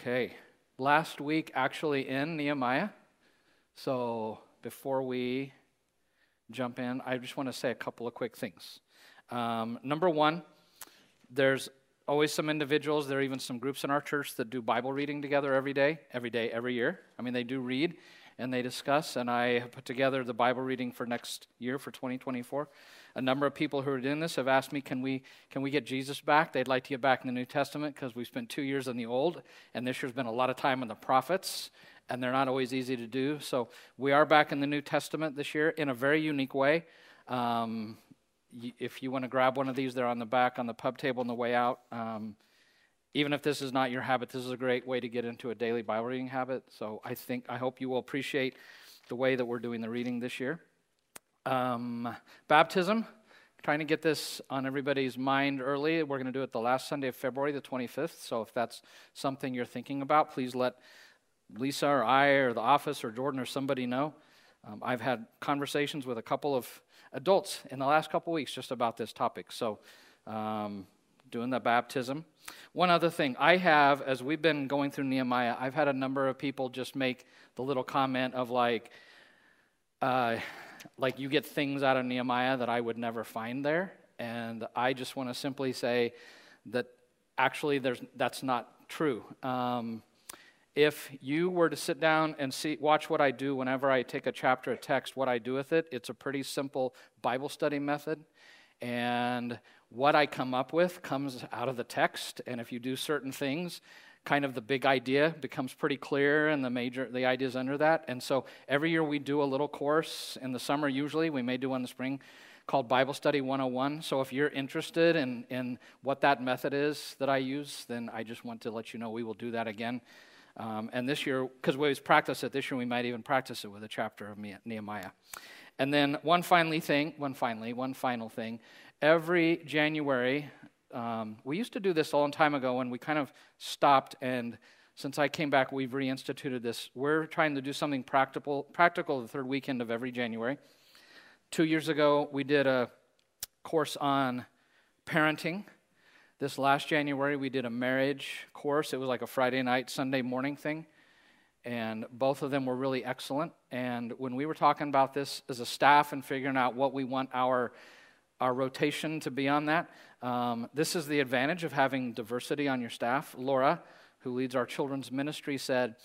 Okay. Last week, actually, in Nehemiah. So before we jump in, I just want to say a couple of quick things. Um, number one, there's always some individuals, there are even some groups in our church that do Bible reading together every day, every day, every year. I mean, they do read and they discuss, and I have put together the Bible reading for next year for 2024. A number of people who are doing this have asked me, can we, can we get Jesus back? They'd like to get back in the New Testament because we spent two years in the Old, and this year's been a lot of time in the prophets, and they're not always easy to do. So we are back in the New Testament this year in a very unique way. Um, if you want to grab one of these, they're on the back on the pub table on the way out. Um, even if this is not your habit, this is a great way to get into a daily Bible reading habit. So I think, I hope you will appreciate the way that we're doing the reading this year. Um, baptism, trying to get this on everybody's mind early. We're going to do it the last Sunday of February, the 25th. So if that's something you're thinking about, please let Lisa or I or the office or Jordan or somebody know. Um, I've had conversations with a couple of adults in the last couple weeks just about this topic. So, um, doing the baptism. One other thing, I have, as we've been going through Nehemiah, I've had a number of people just make the little comment of like, uh, like you get things out of Nehemiah that I would never find there. And I just want to simply say that actually there's, that's not true. Um, if you were to sit down and see, watch what I do whenever I take a chapter of text, what I do with it, it's a pretty simple Bible study method. And what I come up with comes out of the text. And if you do certain things, kind of the big idea becomes pretty clear and the major the ideas under that. And so every year we do a little course in the summer usually we may do one in the spring called bible study 101 so if you're interested in, in what that method is that i use then i just want to let you know we will do that again. Um, and this year because we always practice it this year we might even practice it with a chapter of nehemiah. And then one finally thing one finally one final thing every january um, we used to do this a long time ago, and we kind of stopped. And since I came back, we've reinstituted this. We're trying to do something practical, practical the third weekend of every January. Two years ago, we did a course on parenting. This last January, we did a marriage course. It was like a Friday night, Sunday morning thing. And both of them were really excellent. And when we were talking about this as a staff and figuring out what we want our our rotation to be on that. Um, this is the advantage of having diversity on your staff. Laura, who leads our children's ministry, said,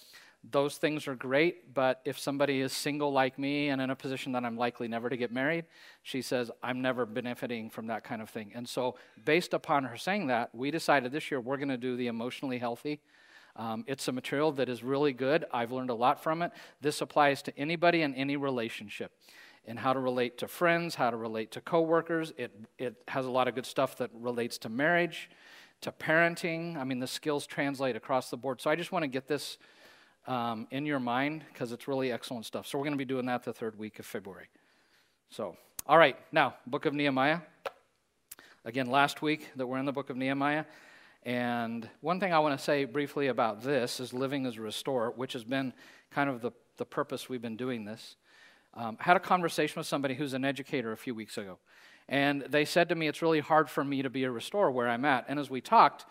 Those things are great, but if somebody is single like me and in a position that I'm likely never to get married, she says, I'm never benefiting from that kind of thing. And so, based upon her saying that, we decided this year we're going to do the emotionally healthy. Um, it's a material that is really good. I've learned a lot from it. This applies to anybody in any relationship and how to relate to friends, how to relate to coworkers. It, it has a lot of good stuff that relates to marriage, to parenting. I mean, the skills translate across the board. So I just want to get this um, in your mind because it's really excellent stuff. So we're going to be doing that the third week of February. So, all right, now, book of Nehemiah. Again, last week that we're in the book of Nehemiah. And one thing I want to say briefly about this is living as a restorer, which has been kind of the, the purpose we've been doing this. Um, had a conversation with somebody who's an educator a few weeks ago. And they said to me, It's really hard for me to be a restorer where I'm at. And as we talked,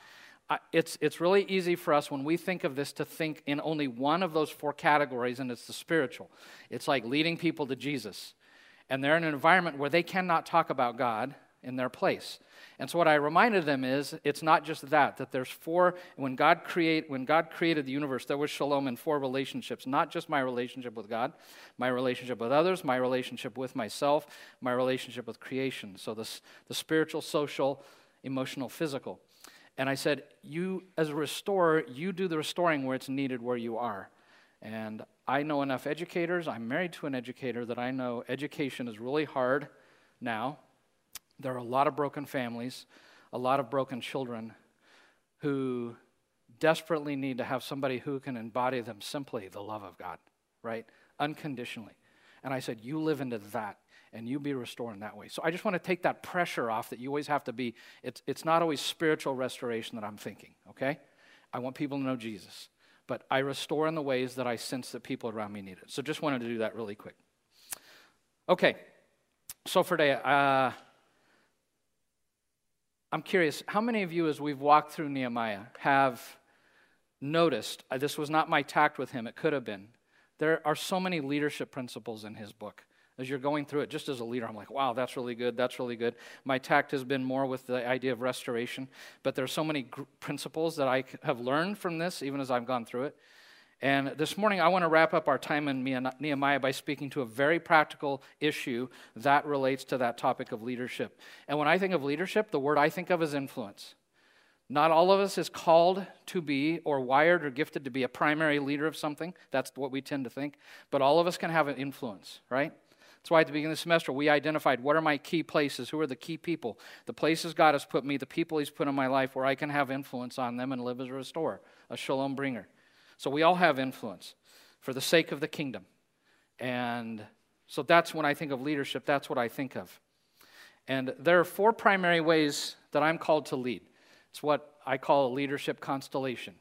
I, it's, it's really easy for us when we think of this to think in only one of those four categories, and it's the spiritual. It's like leading people to Jesus. And they're in an environment where they cannot talk about God in their place. And so what I reminded them is it's not just that that there's four when God create when God created the universe there was shalom in four relationships, not just my relationship with God, my relationship with others, my relationship with myself, my relationship with creation. So this the spiritual, social, emotional, physical. And I said, you as a restorer, you do the restoring where it's needed where you are. And I know enough educators, I'm married to an educator that I know education is really hard now there are a lot of broken families, a lot of broken children who desperately need to have somebody who can embody them simply the love of God, right? Unconditionally. And I said, You live into that and you be restored in that way. So I just want to take that pressure off that you always have to be. It's, it's not always spiritual restoration that I'm thinking, okay? I want people to know Jesus. But I restore in the ways that I sense that people around me need it. So just wanted to do that really quick. Okay, so for today, uh, I'm curious, how many of you, as we've walked through Nehemiah, have noticed, uh, this was not my tact with him, it could have been. There are so many leadership principles in his book. As you're going through it, just as a leader, I'm like, wow, that's really good, that's really good. My tact has been more with the idea of restoration, but there are so many gr- principles that I have learned from this, even as I've gone through it. And this morning, I want to wrap up our time in Nehemiah by speaking to a very practical issue that relates to that topic of leadership. And when I think of leadership, the word I think of is influence. Not all of us is called to be, or wired, or gifted to be a primary leader of something. That's what we tend to think. But all of us can have an influence, right? That's why at the beginning of the semester, we identified what are my key places, who are the key people, the places God has put me, the people He's put in my life where I can have influence on them and live as a restorer, a shalom bringer. So we all have influence for the sake of the kingdom. And so that's when I think of leadership, that's what I think of. And there are four primary ways that I'm called to lead. It's what I call a leadership constellation.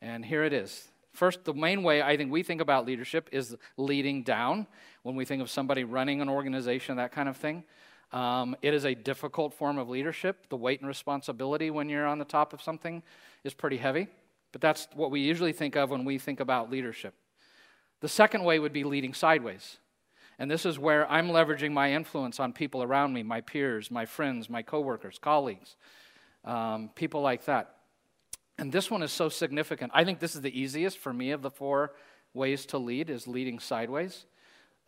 And here it is. First, the main way I think we think about leadership is leading down. When we think of somebody running an organization, that kind of thing, um, it is a difficult form of leadership. The weight and responsibility when you're on the top of something is pretty heavy. But that's what we usually think of when we think about leadership. The second way would be leading sideways. And this is where I'm leveraging my influence on people around me, my peers, my friends, my coworkers, colleagues, um, people like that. And this one is so significant. I think this is the easiest for me of the four ways to lead is leading sideways.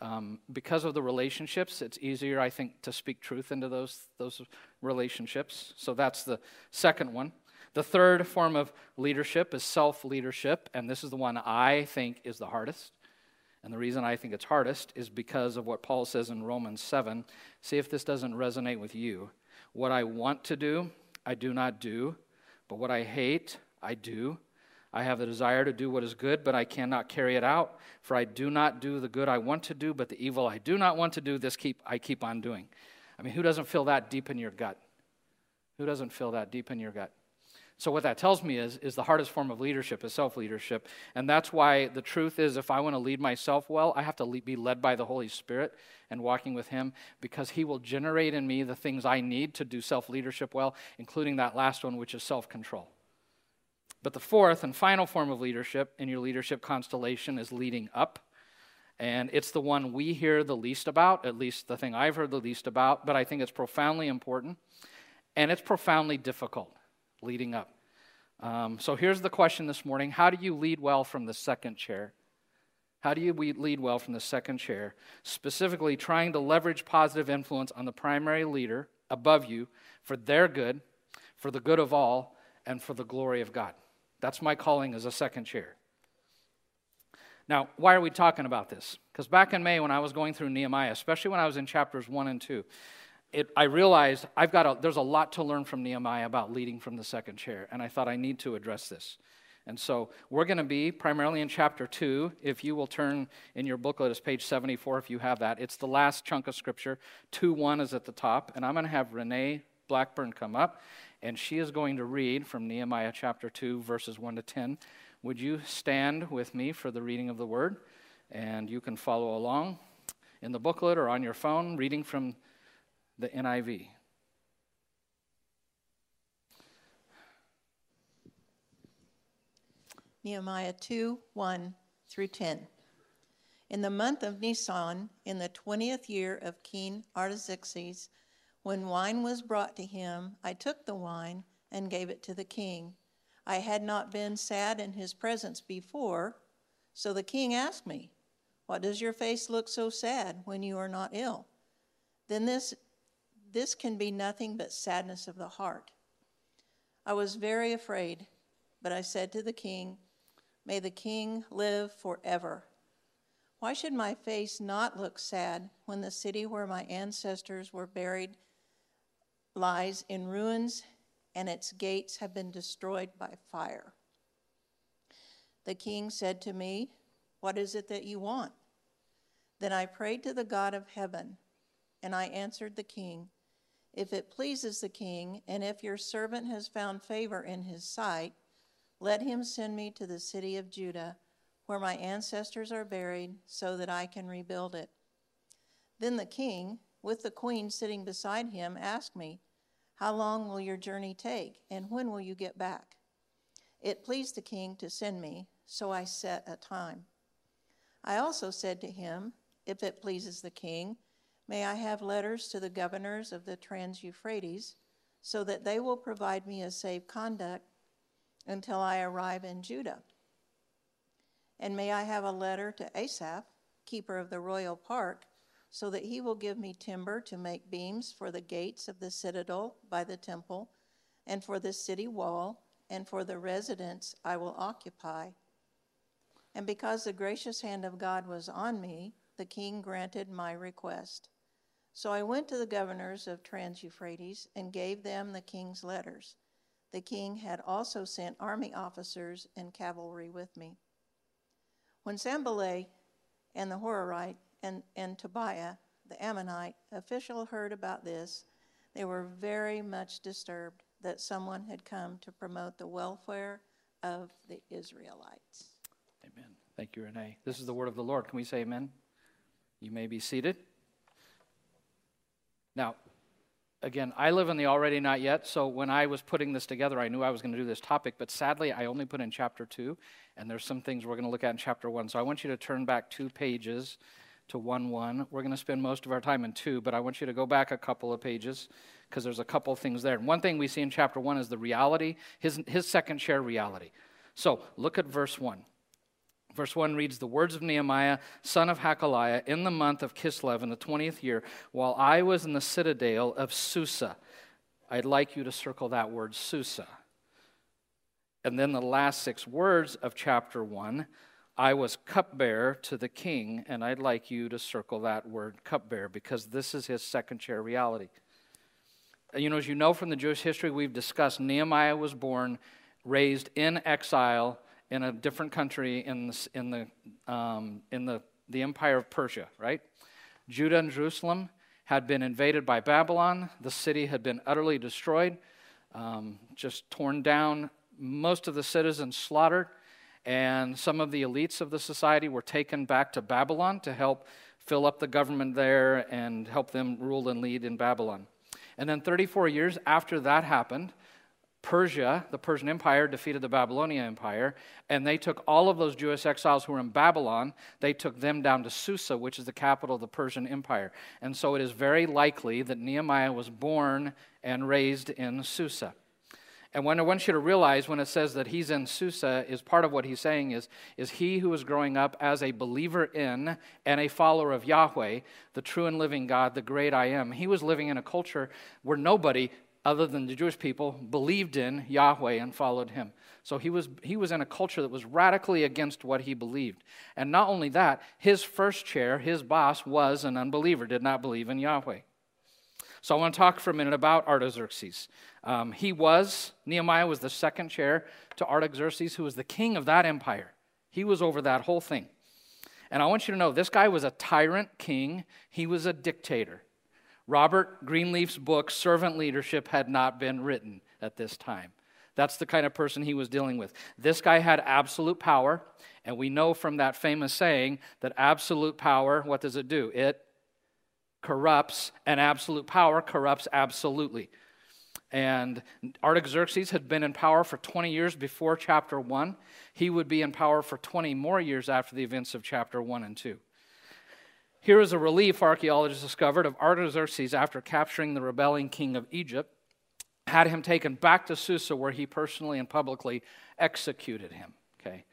Um, because of the relationships, it's easier, I think, to speak truth into those, those relationships. So that's the second one. The third form of leadership is self leadership, and this is the one I think is the hardest. And the reason I think it's hardest is because of what Paul says in Romans 7. See if this doesn't resonate with you. What I want to do, I do not do, but what I hate, I do. I have the desire to do what is good, but I cannot carry it out. For I do not do the good I want to do, but the evil I do not want to do, this keep, I keep on doing. I mean, who doesn't feel that deep in your gut? Who doesn't feel that deep in your gut? So what that tells me is, is the hardest form of leadership is self-leadership. And that's why the truth is if I want to lead myself well, I have to be led by the Holy Spirit and walking with him because he will generate in me the things I need to do self-leadership well, including that last one which is self-control. But the fourth and final form of leadership in your leadership constellation is leading up. And it's the one we hear the least about, at least the thing I've heard the least about, but I think it's profoundly important and it's profoundly difficult leading up. Um, so here's the question this morning How do you lead well from the second chair? How do you lead well from the second chair? Specifically, trying to leverage positive influence on the primary leader above you for their good, for the good of all, and for the glory of God. That's my calling as a second chair. Now, why are we talking about this? Because back in May, when I was going through Nehemiah, especially when I was in chapters 1 and 2, it, I realized I've got a, there's a lot to learn from Nehemiah about leading from the second chair, and I thought I need to address this. And so we're going to be primarily in chapter 2. If you will turn in your booklet, it's page 74 if you have that. It's the last chunk of scripture. 2 1 is at the top. And I'm going to have Renee Blackburn come up, and she is going to read from Nehemiah chapter 2, verses 1 to 10. Would you stand with me for the reading of the word? And you can follow along in the booklet or on your phone, reading from the NIV. Nehemiah 2 1 through 10. In the month of Nisan, in the twentieth year of King Artaxerxes, when wine was brought to him, I took the wine and gave it to the king. I had not been sad in his presence before, so the king asked me, What does your face look so sad when you are not ill? Then this this can be nothing but sadness of the heart. I was very afraid, but I said to the king, May the king live forever. Why should my face not look sad when the city where my ancestors were buried lies in ruins and its gates have been destroyed by fire? The king said to me, What is it that you want? Then I prayed to the God of heaven, and I answered the king, if it pleases the king, and if your servant has found favor in his sight, let him send me to the city of Judah, where my ancestors are buried, so that I can rebuild it. Then the king, with the queen sitting beside him, asked me, How long will your journey take, and when will you get back? It pleased the king to send me, so I set a time. I also said to him, If it pleases the king, may I have letters to the governors of the Trans Euphrates, so that they will provide me a safe conduct until I arrive in Judah. And may I have a letter to Asaph, keeper of the royal park, so that he will give me timber to make beams for the gates of the citadel by the temple, and for the city wall, and for the residence I will occupy. And because the gracious hand of God was on me, the king granted my request. So I went to the governors of Trans Euphrates and gave them the king's letters. The king had also sent army officers and cavalry with me. When Sanballat and the Horonite and, and Tobiah, the Ammonite official, heard about this, they were very much disturbed that someone had come to promote the welfare of the Israelites. Amen. Thank you, Renee. This is the word of the Lord. Can we say amen? You may be seated. Now, again, I live in the already not yet, so when I was putting this together, I knew I was going to do this topic, but sadly, I only put in chapter 2, and there's some things we're going to look at in chapter 1. So I want you to turn back two pages to 1 1. We're going to spend most of our time in 2, but I want you to go back a couple of pages because there's a couple of things there. And one thing we see in chapter 1 is the reality, his, his second share reality. So look at verse 1. Verse 1 reads The words of Nehemiah, son of Hakaliah, in the month of Kislev in the 20th year, while I was in the citadel of Susa. I'd like you to circle that word, Susa. And then the last six words of chapter 1 I was cupbearer to the king, and I'd like you to circle that word cupbearer because this is his second chair reality. You know, as you know from the Jewish history we've discussed, Nehemiah was born, raised in exile in a different country in the, in the, um, in the, the empire of Persia, right? Judah and Jerusalem had been invaded by Babylon. The city had been utterly destroyed, um, just torn down, most of the citizens slaughtered, and some of the elites of the society were taken back to Babylon to help fill up the government there and help them rule and lead in Babylon. And then 34 years after that happened, Persia, the Persian Empire, defeated the Babylonian Empire, and they took all of those Jewish exiles who were in Babylon, they took them down to Susa, which is the capital of the Persian Empire. And so it is very likely that Nehemiah was born and raised in Susa. And what I want you to realize when it says that he's in Susa is part of what he's saying is, is he who was growing up as a believer in and a follower of Yahweh, the true and living God, the great I am. He was living in a culture where nobody other than the Jewish people, believed in Yahweh and followed him. So he was, he was in a culture that was radically against what he believed. And not only that, his first chair, his boss, was an unbeliever, did not believe in Yahweh. So I want to talk for a minute about Artaxerxes. Um, he was, Nehemiah was the second chair to Artaxerxes, who was the king of that empire. He was over that whole thing. And I want you to know this guy was a tyrant king, he was a dictator. Robert Greenleaf's book, Servant Leadership, had not been written at this time. That's the kind of person he was dealing with. This guy had absolute power, and we know from that famous saying that absolute power, what does it do? It corrupts, and absolute power corrupts absolutely. And Artaxerxes had been in power for 20 years before chapter 1. He would be in power for 20 more years after the events of chapter 1 and 2. Here is a relief archaeologists discovered of Artaxerxes after capturing the rebelling king of Egypt, had him taken back to Susa, where he personally and publicly executed him. Okay,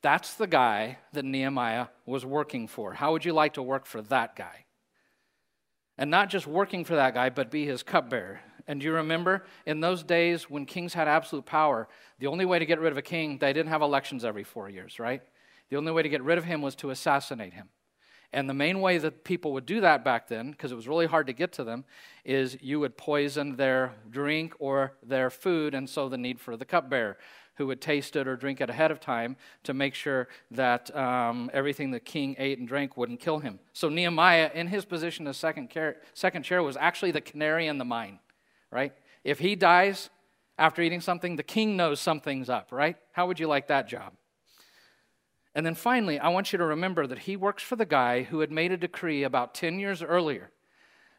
that's the guy that Nehemiah was working for. How would you like to work for that guy? And not just working for that guy, but be his cupbearer. And do you remember in those days when kings had absolute power, the only way to get rid of a king, they didn't have elections every four years, right? The only way to get rid of him was to assassinate him. And the main way that people would do that back then, because it was really hard to get to them, is you would poison their drink or their food, and so the need for the cupbearer who would taste it or drink it ahead of time to make sure that um, everything the king ate and drank wouldn't kill him. So Nehemiah, in his position as second, chair, second chair, was actually the canary in the mine, right? If he dies after eating something, the king knows something's up, right? How would you like that job? And then finally, I want you to remember that he works for the guy who had made a decree about 10 years earlier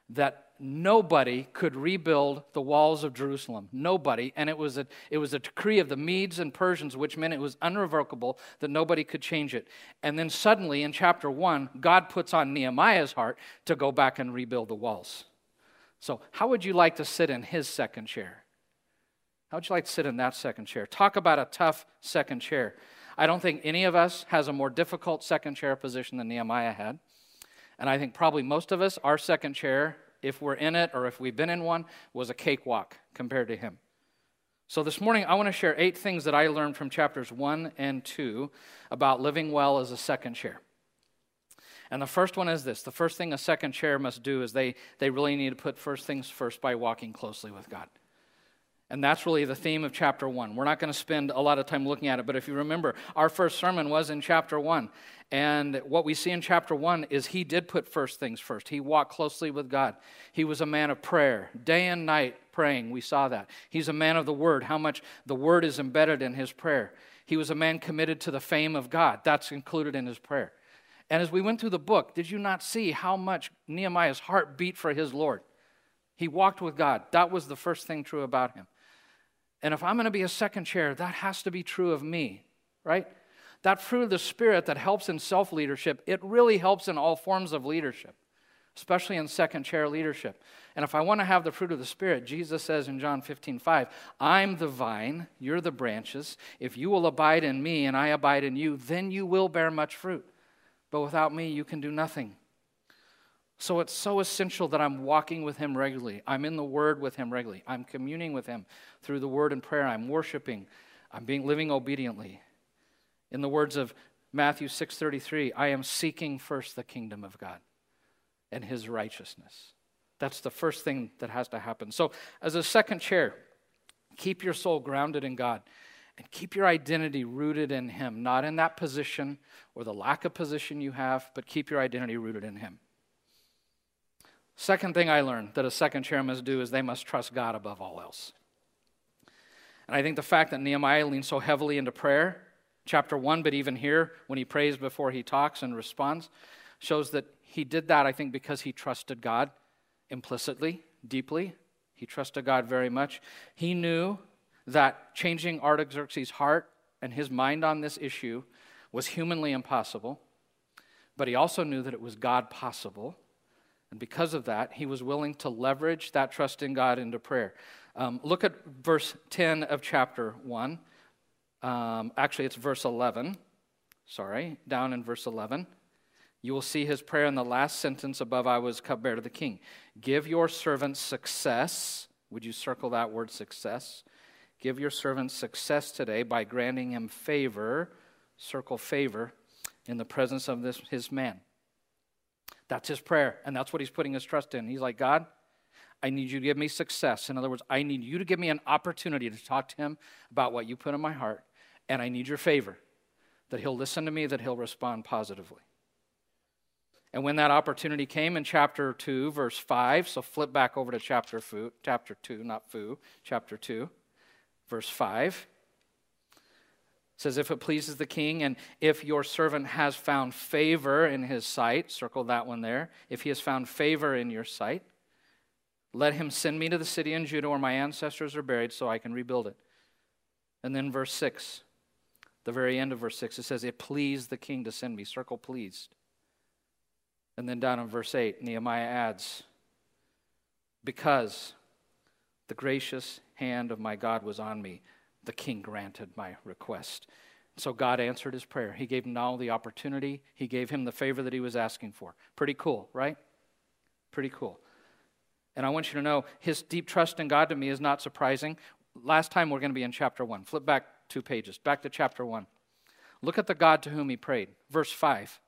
that nobody could rebuild the walls of Jerusalem. Nobody. And it was, a, it was a decree of the Medes and Persians, which meant it was unrevocable, that nobody could change it. And then suddenly in chapter 1, God puts on Nehemiah's heart to go back and rebuild the walls. So, how would you like to sit in his second chair? How would you like to sit in that second chair? Talk about a tough second chair. I don't think any of us has a more difficult second chair position than Nehemiah had. And I think probably most of us, our second chair if we're in it or if we've been in one, was a cakewalk compared to him. So this morning, I want to share eight things that I learned from chapters one and two about living well as a second chair. And the first one is this the first thing a second chair must do is they, they really need to put first things first by walking closely with God. And that's really the theme of chapter one. We're not going to spend a lot of time looking at it, but if you remember, our first sermon was in chapter one. And what we see in chapter one is he did put first things first. He walked closely with God. He was a man of prayer, day and night praying. We saw that. He's a man of the word, how much the word is embedded in his prayer. He was a man committed to the fame of God. That's included in his prayer. And as we went through the book, did you not see how much Nehemiah's heart beat for his Lord? He walked with God. That was the first thing true about him. And if I'm going to be a second chair, that has to be true of me, right? That fruit of the Spirit that helps in self leadership, it really helps in all forms of leadership, especially in second chair leadership. And if I want to have the fruit of the Spirit, Jesus says in John 15, 5, I'm the vine, you're the branches. If you will abide in me and I abide in you, then you will bear much fruit. But without me, you can do nothing. So it's so essential that I'm walking with Him regularly. I'm in the Word with Him regularly. I'm communing with Him through the Word and prayer. I'm worshiping. I'm being living obediently. In the words of Matthew 6:33, I am seeking first the kingdom of God and His righteousness. That's the first thing that has to happen. So, as a second chair, keep your soul grounded in God and keep your identity rooted in Him, not in that position or the lack of position you have, but keep your identity rooted in Him. Second thing I learned that a second chair must do is they must trust God above all else. And I think the fact that Nehemiah leans so heavily into prayer, chapter one, but even here, when he prays before he talks and responds, shows that he did that, I think, because he trusted God implicitly, deeply. He trusted God very much. He knew that changing Artaxerxes' heart and his mind on this issue was humanly impossible, but he also knew that it was God possible and because of that, he was willing to leverage that trust in God into prayer. Um, look at verse 10 of chapter 1. Um, actually, it's verse 11. Sorry, down in verse 11. You will see his prayer in the last sentence above I was cupbearer to the king. Give your servant success. Would you circle that word success? Give your servant success today by granting him favor, circle favor, in the presence of this his man. That's his prayer, and that's what he's putting his trust in. He's like, God, I need you to give me success. In other words, I need you to give me an opportunity to talk to him about what you put in my heart, and I need your favor that he'll listen to me, that he'll respond positively. And when that opportunity came in chapter 2, verse 5, so flip back over to chapter, chapter 2, not foo, chapter 2, verse 5 says, If it pleases the king, and if your servant has found favor in his sight, circle that one there. If he has found favor in your sight, let him send me to the city in Judah where my ancestors are buried so I can rebuild it. And then verse 6, the very end of verse 6, it says, It pleased the king to send me. Circle pleased. And then down in verse 8, Nehemiah adds, Because the gracious hand of my God was on me the king granted my request. So God answered his prayer. He gave him the opportunity, he gave him the favor that he was asking for. Pretty cool, right? Pretty cool. And I want you to know his deep trust in God to me is not surprising. Last time we're going to be in chapter 1. Flip back two pages, back to chapter 1. Look at the God to whom he prayed. Verse 5.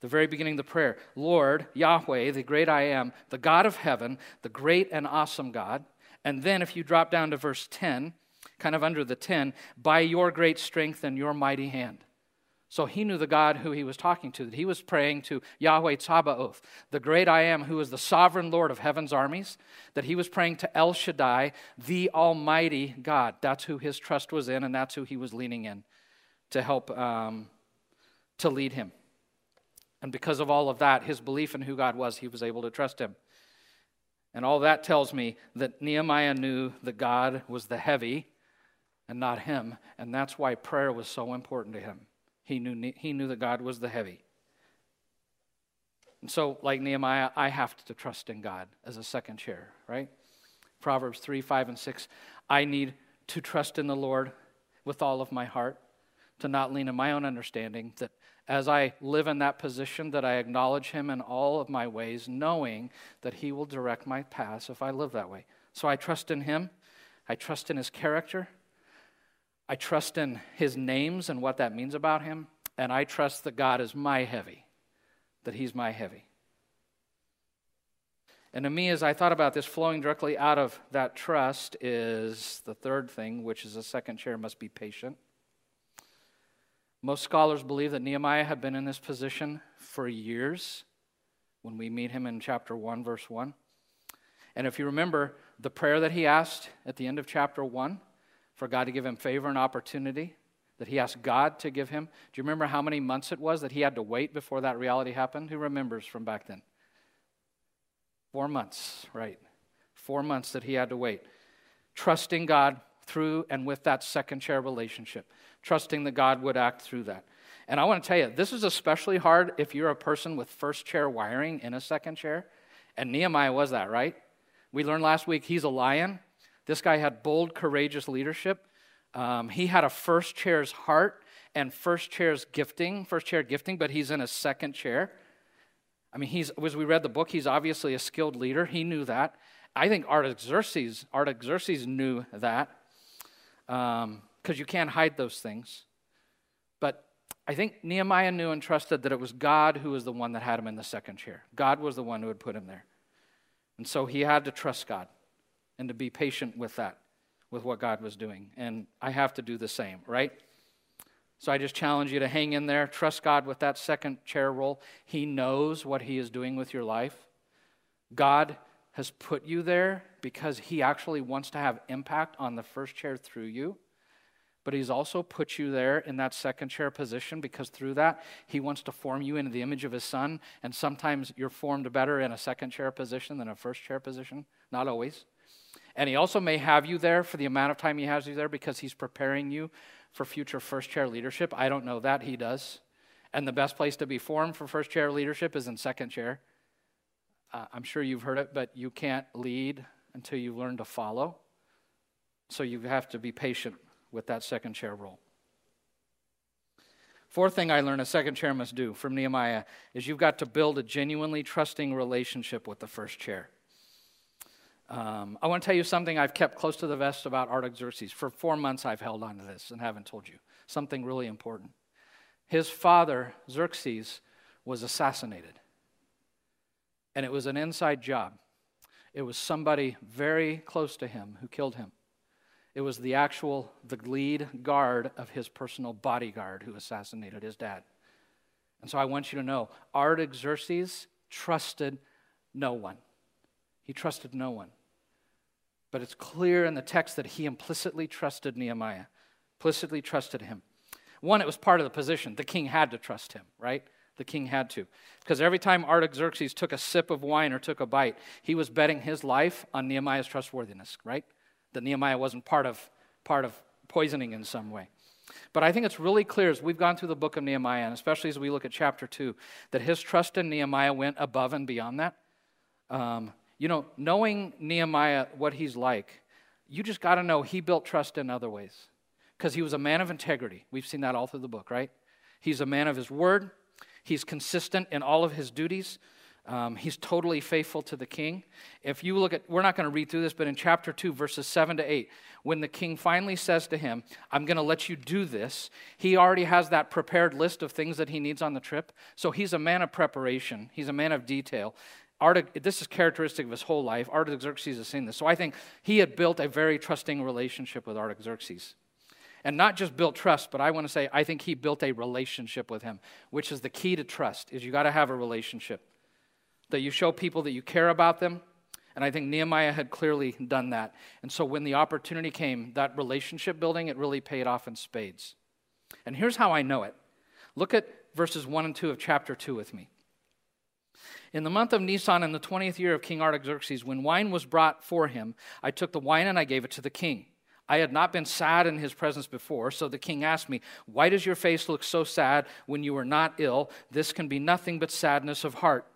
The very beginning of the prayer Lord, Yahweh, the great I am, the God of heaven, the great and awesome God. And then if you drop down to verse 10, kind of under the 10, by your great strength and your mighty hand. So he knew the God who he was talking to, that he was praying to Yahweh Tsabaoth, the great I am, who is the sovereign Lord of heaven's armies, that he was praying to El Shaddai, the Almighty God. That's who his trust was in, and that's who he was leaning in to help um, to lead him. And because of all of that, his belief in who God was, he was able to trust him. And all that tells me that Nehemiah knew that God was the heavy and not him. And that's why prayer was so important to him. He knew, he knew that God was the heavy. And so, like Nehemiah, I have to trust in God as a second chair, right? Proverbs 3, 5, and 6. I need to trust in the Lord with all of my heart, to not lean on my own understanding, that as I live in that position, that I acknowledge Him in all of my ways, knowing that He will direct my paths if I live that way. So I trust in Him. I trust in His character. I trust in His names and what that means about Him. And I trust that God is my heavy, that He's my heavy. And to me, as I thought about this, flowing directly out of that trust is the third thing, which is a second chair must be patient. Most scholars believe that Nehemiah had been in this position for years when we meet him in chapter 1, verse 1. And if you remember the prayer that he asked at the end of chapter 1 for God to give him favor and opportunity, that he asked God to give him, do you remember how many months it was that he had to wait before that reality happened? Who remembers from back then? Four months, right? Four months that he had to wait. Trusting God through and with that second chair relationship trusting that God would act through that. And I want to tell you, this is especially hard if you're a person with first chair wiring in a second chair. And Nehemiah was that, right? We learned last week he's a lion. This guy had bold, courageous leadership. Um, he had a first chair's heart and first chair's gifting, first chair gifting, but he's in a second chair. I mean, he's as we read the book, he's obviously a skilled leader. He knew that. I think Artaxerxes, Artaxerxes knew that. Um, because you can't hide those things. But I think Nehemiah knew and trusted that it was God who was the one that had him in the second chair. God was the one who had put him there. And so he had to trust God and to be patient with that, with what God was doing. And I have to do the same, right? So I just challenge you to hang in there, trust God with that second chair role. He knows what He is doing with your life. God has put you there because He actually wants to have impact on the first chair through you but he's also put you there in that second chair position because through that he wants to form you into the image of his son and sometimes you're formed better in a second chair position than a first chair position not always and he also may have you there for the amount of time he has you there because he's preparing you for future first chair leadership i don't know that he does and the best place to be formed for first chair leadership is in second chair uh, i'm sure you've heard it but you can't lead until you learn to follow so you have to be patient with that second chair role. Fourth thing I learned a second chair must do from Nehemiah is you've got to build a genuinely trusting relationship with the first chair. Um, I want to tell you something I've kept close to the vest about Artaxerxes. For four months, I've held on to this and haven't told you. Something really important. His father, Xerxes, was assassinated. And it was an inside job. It was somebody very close to him who killed him. It was the actual, the lead guard of his personal bodyguard who assassinated his dad. And so I want you to know Artaxerxes trusted no one. He trusted no one. But it's clear in the text that he implicitly trusted Nehemiah, implicitly trusted him. One, it was part of the position. The king had to trust him, right? The king had to. Because every time Artaxerxes took a sip of wine or took a bite, he was betting his life on Nehemiah's trustworthiness, right? that Nehemiah wasn't part of, part of poisoning in some way. But I think it's really clear as we've gone through the book of Nehemiah, and especially as we look at chapter 2, that his trust in Nehemiah went above and beyond that. Um, you know, knowing Nehemiah, what he's like, you just got to know he built trust in other ways. Because he was a man of integrity. We've seen that all through the book, right? He's a man of his word, he's consistent in all of his duties. Um, he's totally faithful to the king. If you look at, we're not going to read through this, but in chapter 2, verses 7 to 8, when the king finally says to him, I'm going to let you do this, he already has that prepared list of things that he needs on the trip. So he's a man of preparation, he's a man of detail. Artax, this is characteristic of his whole life. Artaxerxes has seen this. So I think he had built a very trusting relationship with Artaxerxes. And not just built trust, but I want to say I think he built a relationship with him, which is the key to trust, is you got to have a relationship that you show people that you care about them. And I think Nehemiah had clearly done that. And so when the opportunity came, that relationship building, it really paid off in spades. And here's how I know it look at verses 1 and 2 of chapter 2 with me. In the month of Nisan, in the 20th year of King Artaxerxes, when wine was brought for him, I took the wine and I gave it to the king. I had not been sad in his presence before, so the king asked me, Why does your face look so sad when you are not ill? This can be nothing but sadness of heart.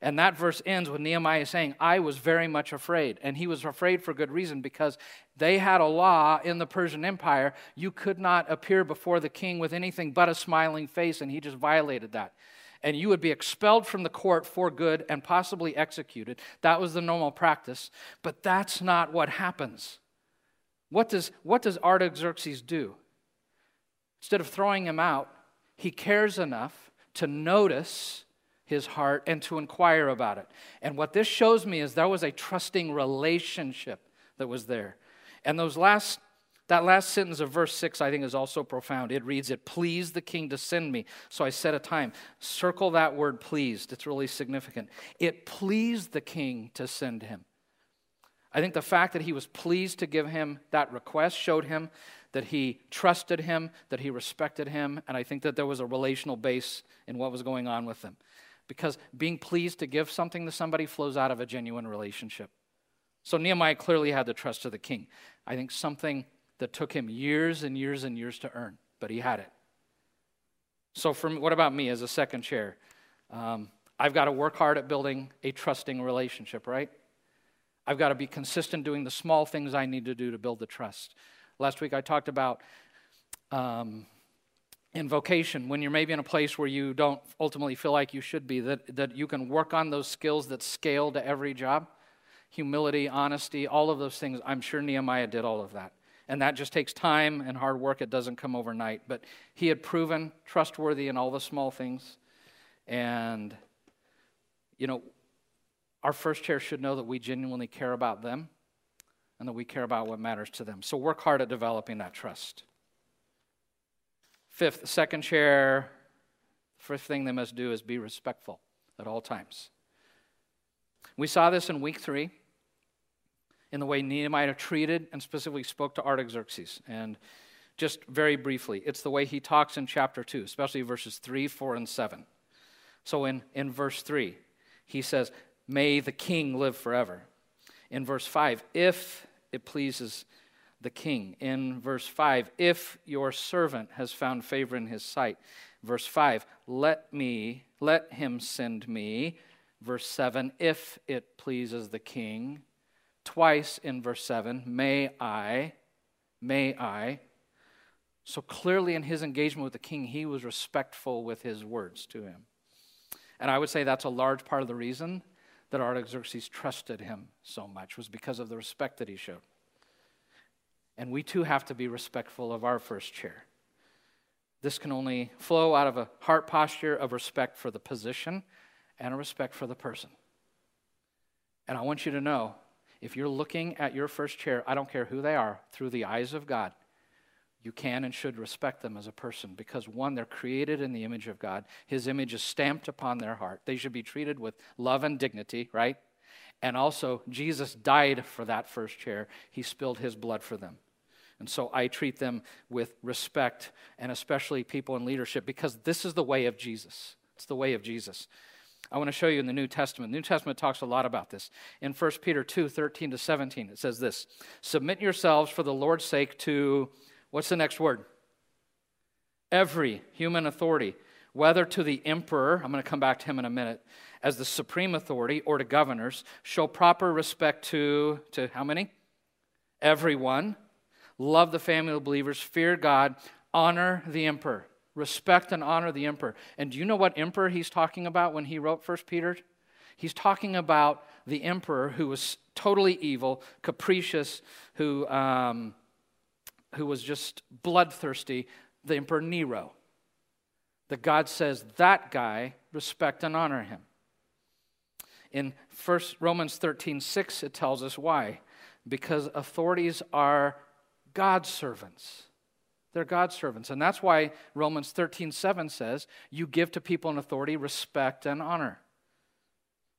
And that verse ends with Nehemiah saying, I was very much afraid. And he was afraid for good reason because they had a law in the Persian Empire you could not appear before the king with anything but a smiling face, and he just violated that and you would be expelled from the court for good and possibly executed. That was the normal practice. But that's not what happens. What does, what does Artaxerxes do? Instead of throwing him out, he cares enough to notice his heart and to inquire about it. And what this shows me is there was a trusting relationship that was there. And those last that last sentence of verse 6, I think, is also profound. It reads, It pleased the king to send me. So I set a time. Circle that word pleased. It's really significant. It pleased the king to send him. I think the fact that he was pleased to give him that request showed him that he trusted him, that he respected him, and I think that there was a relational base in what was going on with them. Because being pleased to give something to somebody flows out of a genuine relationship. So Nehemiah clearly had the trust of the king. I think something that took him years and years and years to earn, but he had it. So, for what about me as a second chair? Um, I've got to work hard at building a trusting relationship, right? I've got to be consistent doing the small things I need to do to build the trust. Last week I talked about um, in vocation, when you're maybe in a place where you don't ultimately feel like you should be, that, that you can work on those skills that scale to every job humility, honesty, all of those things. I'm sure Nehemiah did all of that. And that just takes time and hard work. It doesn't come overnight. But he had proven trustworthy in all the small things. And, you know, our first chair should know that we genuinely care about them and that we care about what matters to them. So work hard at developing that trust. Fifth, second chair, first thing they must do is be respectful at all times. We saw this in week three in the way Nehemiah treated and specifically spoke to Artaxerxes. And just very briefly, it's the way he talks in chapter 2, especially verses 3, 4, and 7. So in, in verse 3, he says, May the king live forever. In verse 5, if it pleases the king. In verse 5, if your servant has found favor in his sight. Verse 5, let me, let him send me. Verse 7, if it pleases the king twice in verse 7 may I, may I. So clearly, in his engagement with the king, he was respectful with his words to him. And I would say that's a large part of the reason that Artaxerxes trusted him so much, was because of the respect that he showed. And we too have to be respectful of our first chair. This can only flow out of a heart posture of respect for the position and a respect for the person. And I want you to know if you're looking at your first chair, I don't care who they are, through the eyes of God, you can and should respect them as a person because, one, they're created in the image of God. His image is stamped upon their heart. They should be treated with love and dignity, right? And also, Jesus died for that first chair, He spilled His blood for them. And so I treat them with respect, and especially people in leadership, because this is the way of Jesus. It's the way of Jesus. I want to show you in the New Testament. The New Testament talks a lot about this. In 1 Peter 2 13 to 17, it says this Submit yourselves for the Lord's sake to, what's the next word? Every human authority, whether to the emperor, I'm going to come back to him in a minute, as the supreme authority, or to governors, show proper respect to, to how many? Everyone. Love the family of believers, fear God, honor the emperor respect and honor the emperor. And do you know what emperor he's talking about when he wrote First Peter? He's talking about the emperor who was totally evil, capricious, who, um, who was just bloodthirsty, the emperor Nero. That God says that guy, respect and honor him. In First Romans 13, 6, it tells us why. Because authorities are God's servants. They're God's servants. And that's why Romans 13, 7 says, You give to people in authority respect and honor.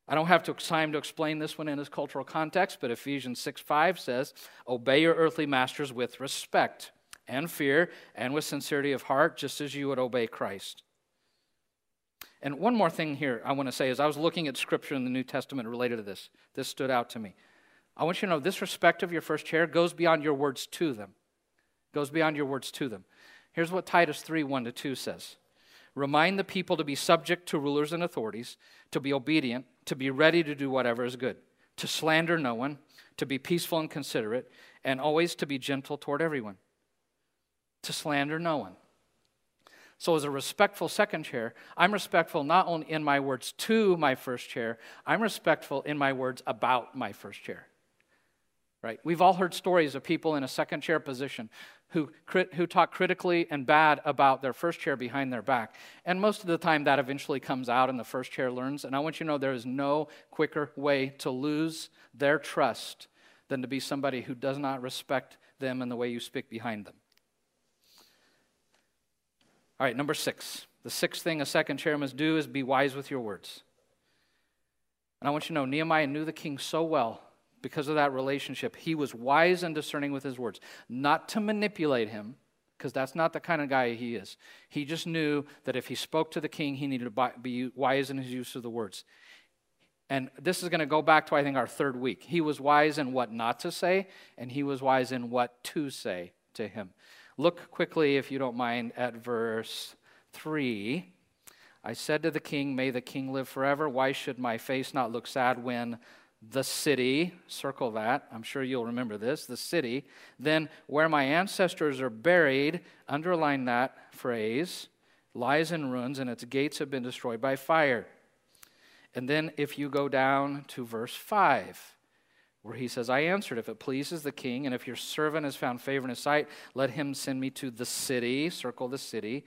I don't have time to explain this one in its cultural context, but Ephesians 6, 5 says, Obey your earthly masters with respect and fear and with sincerity of heart, just as you would obey Christ. And one more thing here I want to say is I was looking at scripture in the New Testament related to this. This stood out to me. I want you to know this respect of your first chair goes beyond your words to them. Goes beyond your words to them. Here's what Titus 3 1 to 2 says Remind the people to be subject to rulers and authorities, to be obedient, to be ready to do whatever is good, to slander no one, to be peaceful and considerate, and always to be gentle toward everyone. To slander no one. So, as a respectful second chair, I'm respectful not only in my words to my first chair, I'm respectful in my words about my first chair right? We've all heard stories of people in a second chair position who, who talk critically and bad about their first chair behind their back. And most of the time, that eventually comes out and the first chair learns. And I want you to know there is no quicker way to lose their trust than to be somebody who does not respect them and the way you speak behind them. All right, number six. The sixth thing a second chair must do is be wise with your words. And I want you to know Nehemiah knew the king so well because of that relationship. He was wise and discerning with his words, not to manipulate him, because that's not the kind of guy he is. He just knew that if he spoke to the king, he needed to be wise in his use of the words. And this is going to go back to, I think, our third week. He was wise in what not to say, and he was wise in what to say to him. Look quickly, if you don't mind, at verse 3. I said to the king, May the king live forever. Why should my face not look sad when the city, circle that, I'm sure you'll remember this, the city. Then, where my ancestors are buried, underline that phrase, lies in ruins and its gates have been destroyed by fire. And then, if you go down to verse 5, where he says, I answered, if it pleases the king, and if your servant has found favor in his sight, let him send me to the city, circle the city,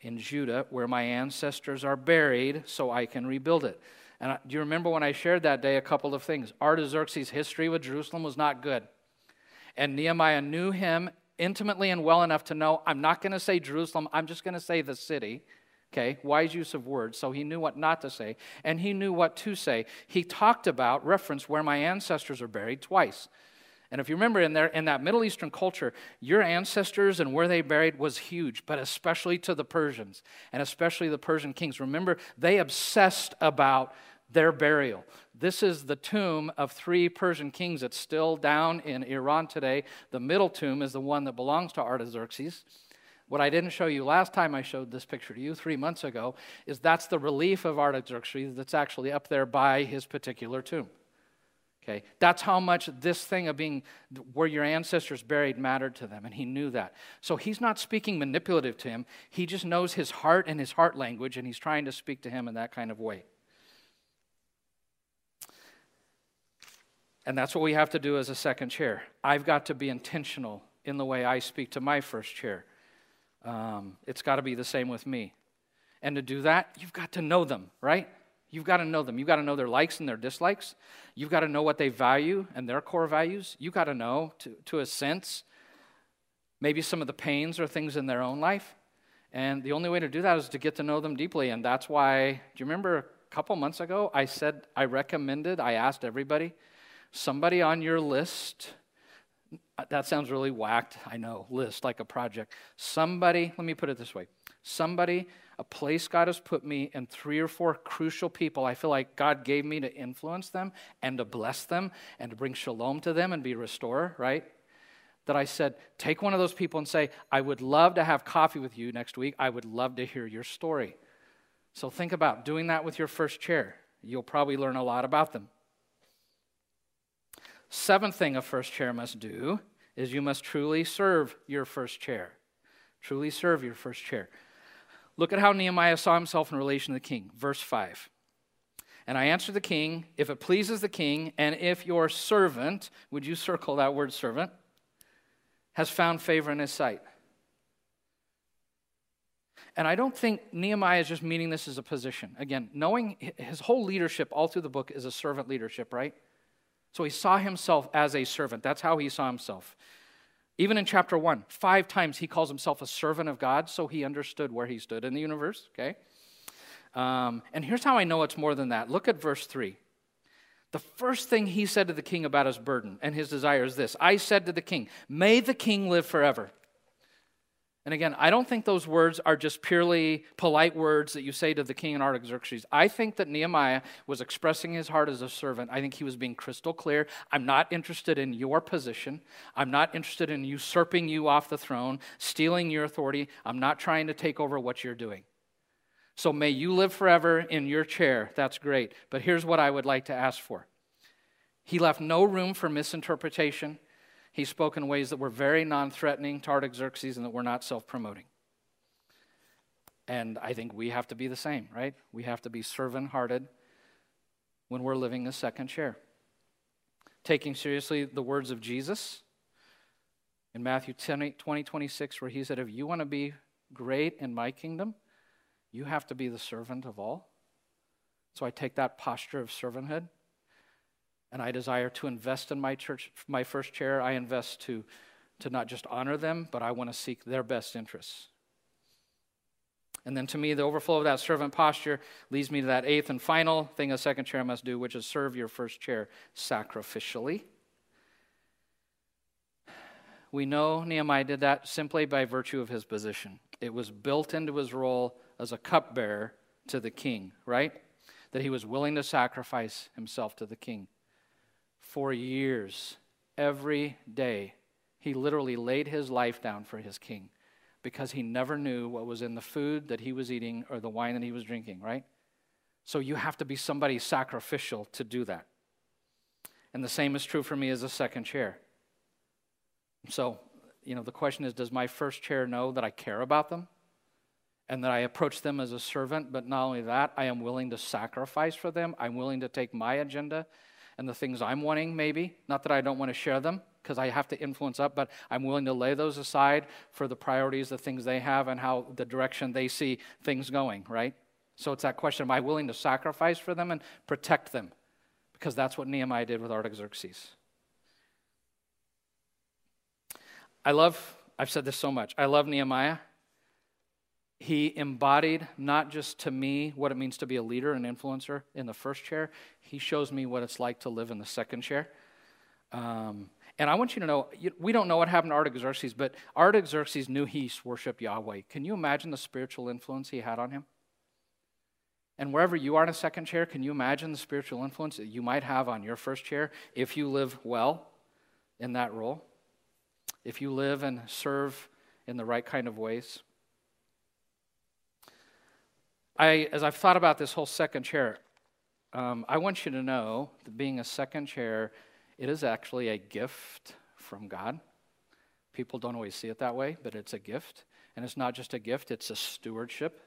in Judah, where my ancestors are buried, so I can rebuild it. And do you remember when I shared that day a couple of things? Artaxerxes' history with Jerusalem was not good. And Nehemiah knew him intimately and well enough to know I'm not going to say Jerusalem, I'm just going to say the city. Okay, wise use of words. So he knew what not to say, and he knew what to say. He talked about, reference where my ancestors are buried twice. And if you remember in there in that Middle Eastern culture, your ancestors and where they buried was huge, but especially to the Persians and especially the Persian kings. Remember, they obsessed about their burial. This is the tomb of three Persian kings that's still down in Iran today. The middle tomb is the one that belongs to Artaxerxes. What I didn't show you last time I showed this picture to you three months ago is that's the relief of Artaxerxes that's actually up there by his particular tomb. Okay, that's how much this thing of being where your ancestors buried mattered to them, and he knew that. So he's not speaking manipulative to him. He just knows his heart and his heart language, and he's trying to speak to him in that kind of way. And that's what we have to do as a second chair. I've got to be intentional in the way I speak to my first chair. Um, it's got to be the same with me. And to do that, you've got to know them, right? You've got to know them. You've got to know their likes and their dislikes. You've got to know what they value and their core values. You've got to know, to, to a sense, maybe some of the pains or things in their own life. And the only way to do that is to get to know them deeply. And that's why, do you remember a couple months ago, I said, I recommended, I asked everybody, somebody on your list, that sounds really whacked, I know, list, like a project. Somebody, let me put it this way somebody a place God has put me and three or four crucial people. I feel like God gave me to influence them and to bless them and to bring shalom to them and be restorer, right? That I said, take one of those people and say, I would love to have coffee with you next week. I would love to hear your story. So think about doing that with your first chair. You'll probably learn a lot about them. Seventh thing a first chair must do is you must truly serve your first chair. Truly serve your first chair. Look at how Nehemiah saw himself in relation to the king. Verse 5. And I answered the king, if it pleases the king, and if your servant, would you circle that word servant, has found favor in his sight. And I don't think Nehemiah is just meaning this as a position. Again, knowing his whole leadership all through the book is a servant leadership, right? So he saw himself as a servant. That's how he saw himself. Even in chapter 1, five times he calls himself a servant of God, so he understood where he stood in the universe, okay? Um, and here's how I know it's more than that. Look at verse 3. The first thing he said to the king about his burden and his desire is this I said to the king, May the king live forever. And again, I don't think those words are just purely polite words that you say to the king and Artaxerxes. I think that Nehemiah was expressing his heart as a servant. I think he was being crystal clear. I'm not interested in your position. I'm not interested in usurping you off the throne, stealing your authority. I'm not trying to take over what you're doing. So may you live forever in your chair. That's great. But here's what I would like to ask for He left no room for misinterpretation. He spoke in ways that were very non threatening to Artaxerxes and that were not self promoting. And I think we have to be the same, right? We have to be servant hearted when we're living a second chair. Taking seriously the words of Jesus in Matthew 10, 20, 26, where he said, If you want to be great in my kingdom, you have to be the servant of all. So I take that posture of servanthood and I desire to invest in my church, my first chair. I invest to, to not just honor them, but I want to seek their best interests. And then to me, the overflow of that servant posture leads me to that eighth and final thing a second chair must do, which is serve your first chair sacrificially. We know Nehemiah did that simply by virtue of his position. It was built into his role as a cupbearer to the king, right? That he was willing to sacrifice himself to the king for years, every day, he literally laid his life down for his king because he never knew what was in the food that he was eating or the wine that he was drinking, right? So you have to be somebody sacrificial to do that. And the same is true for me as a second chair. So, you know, the question is does my first chair know that I care about them? And that I approach them as a servant, but not only that, I am willing to sacrifice for them. I'm willing to take my agenda and the things I'm wanting, maybe. Not that I don't want to share them because I have to influence up, but I'm willing to lay those aside for the priorities, the things they have, and how the direction they see things going, right? So it's that question Am I willing to sacrifice for them and protect them? Because that's what Nehemiah did with Artaxerxes. I love, I've said this so much, I love Nehemiah he embodied not just to me what it means to be a leader and influencer in the first chair, he shows me what it's like to live in the second chair. Um, and I want you to know, we don't know what happened to Artaxerxes, but Artaxerxes knew he worshiped Yahweh. Can you imagine the spiritual influence he had on him? And wherever you are in a second chair, can you imagine the spiritual influence that you might have on your first chair if you live well in that role? If you live and serve in the right kind of ways? I, as I've thought about this whole second chair, um, I want you to know that being a second chair, it is actually a gift from God. People don't always see it that way, but it's a gift. And it's not just a gift, it's a stewardship.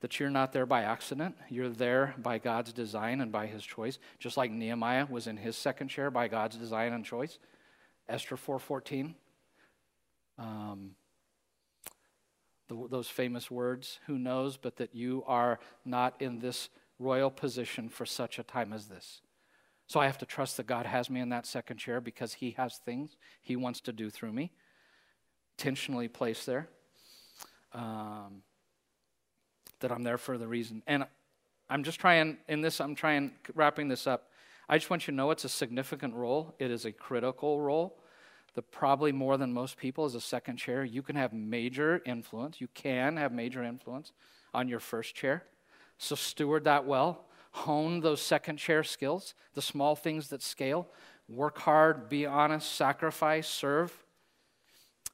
That you're not there by accident. You're there by God's design and by his choice. Just like Nehemiah was in his second chair by God's design and choice. Esther 4.14. Um, the, those famous words, who knows, but that you are not in this royal position for such a time as this. So I have to trust that God has me in that second chair because He has things He wants to do through me, intentionally placed there. Um, that I'm there for the reason. And I'm just trying, in this, I'm trying, wrapping this up. I just want you to know it's a significant role, it is a critical role the probably more than most people as a second chair, you can have major influence. You can have major influence on your first chair. So steward that well. Hone those second chair skills, the small things that scale. Work hard, be honest, sacrifice, serve.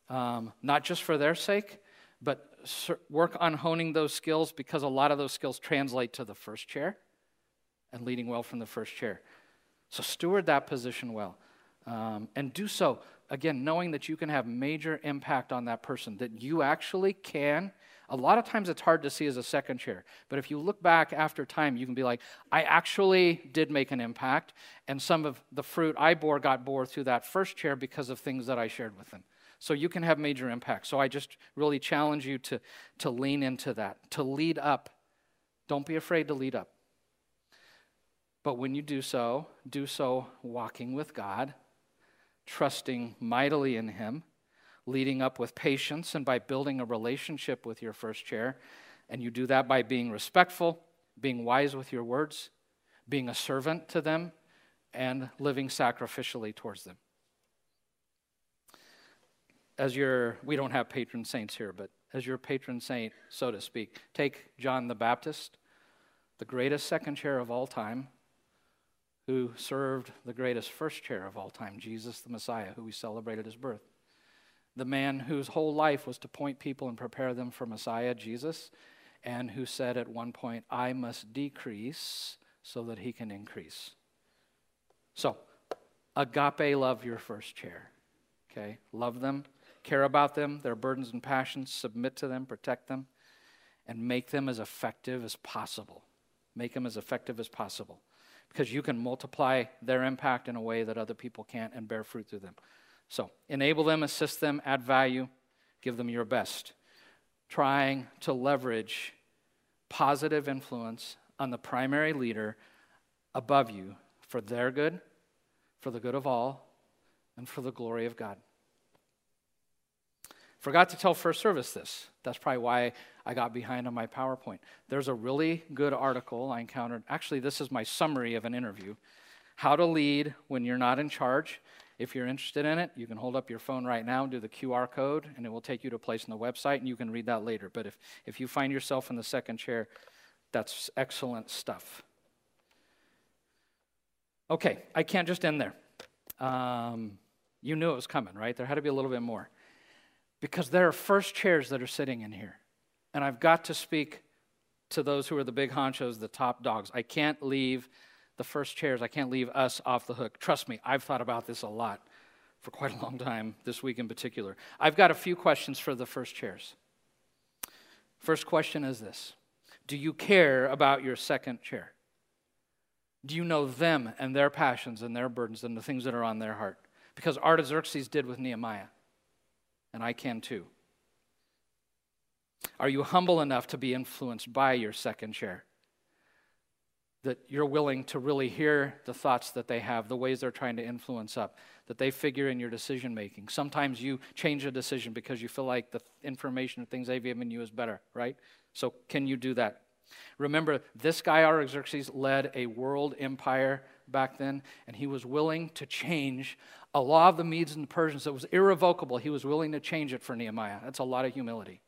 Um, not just for their sake, but work on honing those skills because a lot of those skills translate to the first chair and leading well from the first chair. So steward that position well. Um, and do so again, knowing that you can have major impact on that person, that you actually can. A lot of times it's hard to see as a second chair, but if you look back after time, you can be like, I actually did make an impact, and some of the fruit I bore got bore through that first chair because of things that I shared with them. So you can have major impact. So I just really challenge you to, to lean into that, to lead up. Don't be afraid to lead up. But when you do so, do so walking with God, trusting mightily in Him, leading up with patience, and by building a relationship with your first chair. And you do that by being respectful, being wise with your words, being a servant to them, and living sacrificially towards them. as your, we don't have patron saints here, but as your patron saint, so to speak, take John the Baptist, the greatest second chair of all time, who served the greatest first chair of all time, Jesus the Messiah, who we celebrated his birth. The man whose whole life was to point people and prepare them for Messiah, Jesus, and who said at one point, I must decrease so that he can increase. So, agape love your first chair. Okay? Love them, care about them, their burdens and passions, submit to them, protect them, and make them as effective as possible. Make them as effective as possible. Because you can multiply their impact in a way that other people can't and bear fruit through them. So, enable them, assist them, add value, give them your best. Trying to leverage positive influence on the primary leader above you for their good, for the good of all, and for the glory of God. Forgot to tell first service this. That's probably why I got behind on my PowerPoint. There's a really good article I encountered. Actually, this is my summary of an interview How to Lead When You're Not in Charge. If you're interested in it, you can hold up your phone right now, and do the QR code, and it will take you to a place on the website, and you can read that later. But if, if you find yourself in the second chair, that's excellent stuff. Okay, I can't just end there. Um, you knew it was coming, right? There had to be a little bit more. Because there are first chairs that are sitting in here. And I've got to speak to those who are the big honchos, the top dogs. I can't leave the first chairs, I can't leave us off the hook. Trust me, I've thought about this a lot for quite a long time, this week in particular. I've got a few questions for the first chairs. First question is this Do you care about your second chair? Do you know them and their passions and their burdens and the things that are on their heart? Because Artaxerxes did with Nehemiah, and I can too. Are you humble enough to be influenced by your second chair? That you're willing to really hear the thoughts that they have, the ways they're trying to influence up, that they figure in your decision making. Sometimes you change a decision because you feel like the information or things they've given you is better, right? So, can you do that? Remember, this guy, Artaxerxes, led a world empire back then, and he was willing to change a law of the Medes and the Persians that was irrevocable. He was willing to change it for Nehemiah. That's a lot of humility.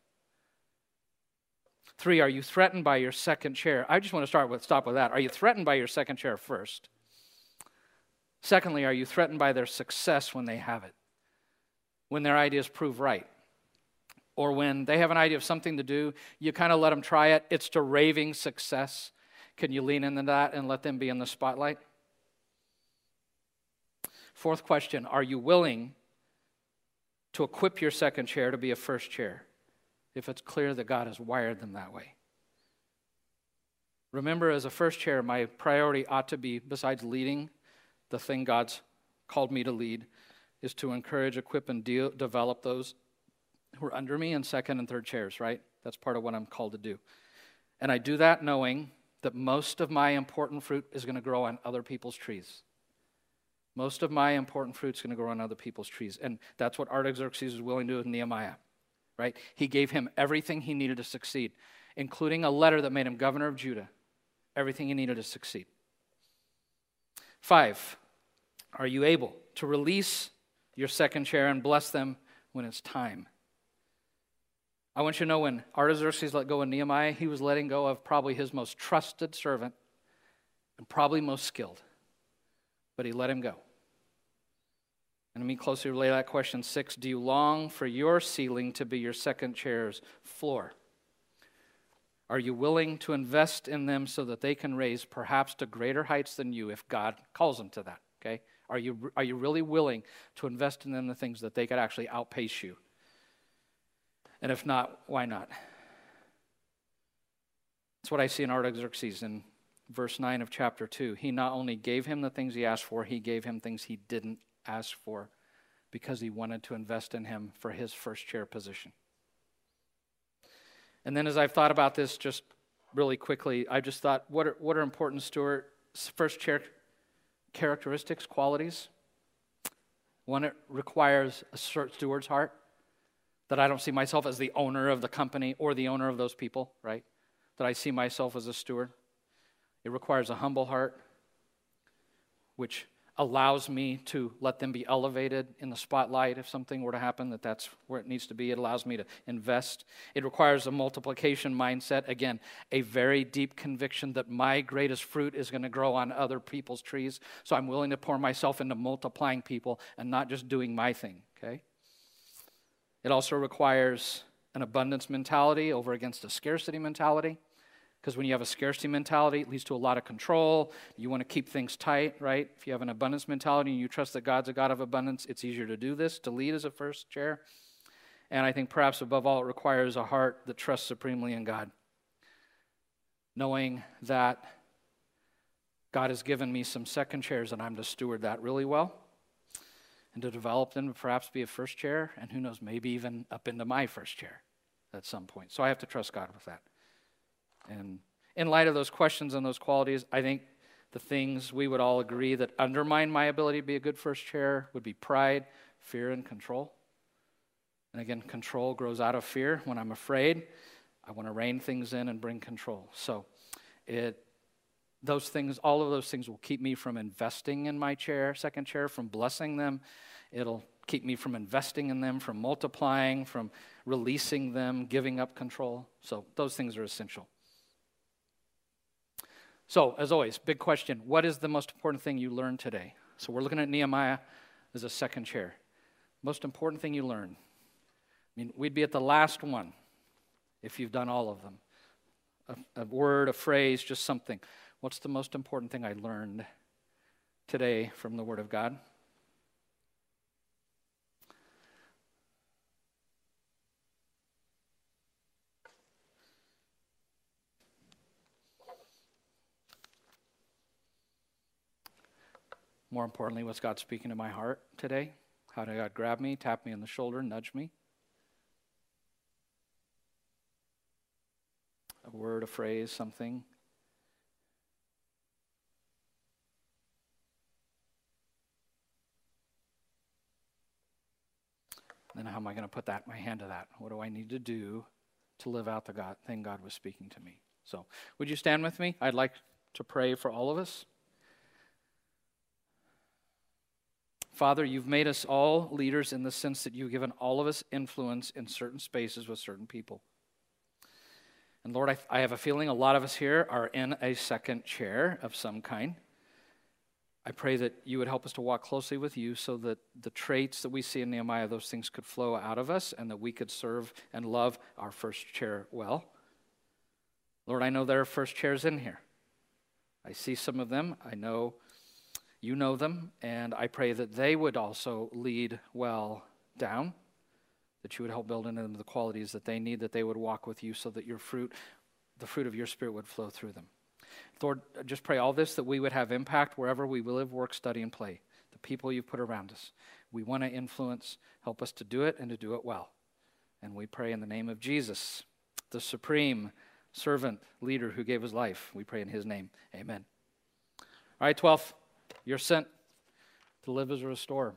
Three, are you threatened by your second chair? I just want to start with stop with that. Are you threatened by your second chair first? Secondly, are you threatened by their success when they have it? When their ideas prove right? or when they have an idea of something to do, you kind of let them try it. It's to raving success. Can you lean into that and let them be in the spotlight? Fourth question Are you willing to equip your second chair to be a first chair if it's clear that God has wired them that way? Remember, as a first chair, my priority ought to be, besides leading the thing God's called me to lead, is to encourage, equip, and de- develop those who are under me in second and third chairs, right? That's part of what I'm called to do. And I do that knowing that most of my important fruit is going to grow on other people's trees. Most of my important fruit is going to grow on other people's trees. And that's what Artaxerxes was willing to do with Nehemiah, right? He gave him everything he needed to succeed, including a letter that made him governor of Judah, everything he needed to succeed. Five, are you able to release your second chair and bless them when it's time? I want you to know when Artaxerxes let go of Nehemiah, he was letting go of probably his most trusted servant and probably most skilled. But he let him go. And let me closely relate that question six Do you long for your ceiling to be your second chair's floor? Are you willing to invest in them so that they can raise perhaps to greater heights than you if God calls them to that? Okay? Are you, are you really willing to invest in them the things that they could actually outpace you? And if not, why not? That's what I see in Artaxerxes in verse 9 of chapter 2. He not only gave him the things he asked for, he gave him things he didn't ask for because he wanted to invest in him for his first chair position. And then as I've thought about this just really quickly, I just thought, what are, what are important steward first chair characteristics, qualities? One, it requires a steward's heart that I don't see myself as the owner of the company or the owner of those people, right? That I see myself as a steward. It requires a humble heart, which allows me to let them be elevated in the spotlight if something were to happen that that's where it needs to be. It allows me to invest. It requires a multiplication mindset. Again a very deep conviction that my greatest fruit is going to grow on other people's trees. So i'm willing to pour myself into multiplying people and not just doing my thing okay? It also requires an abundance mentality over against a scarcity mentality because when you have a scarcity mentality, it leads to a lot of control. You want to keep things tight, right? If you have an abundance mentality and you trust that God's a God of abundance, it's easier to do this, to lead as a first chair. And I think perhaps above all, it requires a heart that trusts supremely in God. Knowing that God has given me some second chairs and I'm to steward that really well and to develop them perhaps be a first chair and who knows, maybe even up into my first chair at some point. So I have to trust God with that. And in light of those questions and those qualities, I think the things we would all agree that undermine my ability to be a good first chair would be pride, fear, and control. And again, control grows out of fear. When I'm afraid, I want to rein things in and bring control. So it those things, all of those things will keep me from investing in my chair, second chair, from blessing them. It'll keep me from investing in them, from multiplying, from releasing them, giving up control. So those things are essential. So, as always, big question what is the most important thing you learned today? So, we're looking at Nehemiah as a second chair. Most important thing you learned. I mean, we'd be at the last one if you've done all of them. A, a word, a phrase, just something. What's the most important thing I learned today from the Word of God? More importantly, what's God speaking to my heart today? How did God grab me, tap me on the shoulder, nudge me? A word, a phrase, something. Then how am I going to put that my hand to that? What do I need to do to live out the God, thing God was speaking to me? So, would you stand with me? I'd like to pray for all of us. Father, you've made us all leaders in the sense that you've given all of us influence in certain spaces with certain people. And Lord, I, I, have a feeling a lot of us here are in a second chair of some kind. I pray that you would help us to walk closely with you so that the traits that we see in Nehemiah, those things could flow out of us and that we could serve and love our first chair well. Lord, I know there are first chairs in here. I see some of them. I know you know them, and I pray that they would also lead well down, that you would help build into them the qualities that they need, that they would walk with you so that your fruit, the fruit of your spirit, would flow through them. Lord, just pray all this that we would have impact wherever we live, work, study, and play. The people you've put around us. We want to influence. Help us to do it and to do it well. And we pray in the name of Jesus, the supreme servant leader who gave his life. We pray in his name. Amen. All right, 12. You're sent to live as a restorer.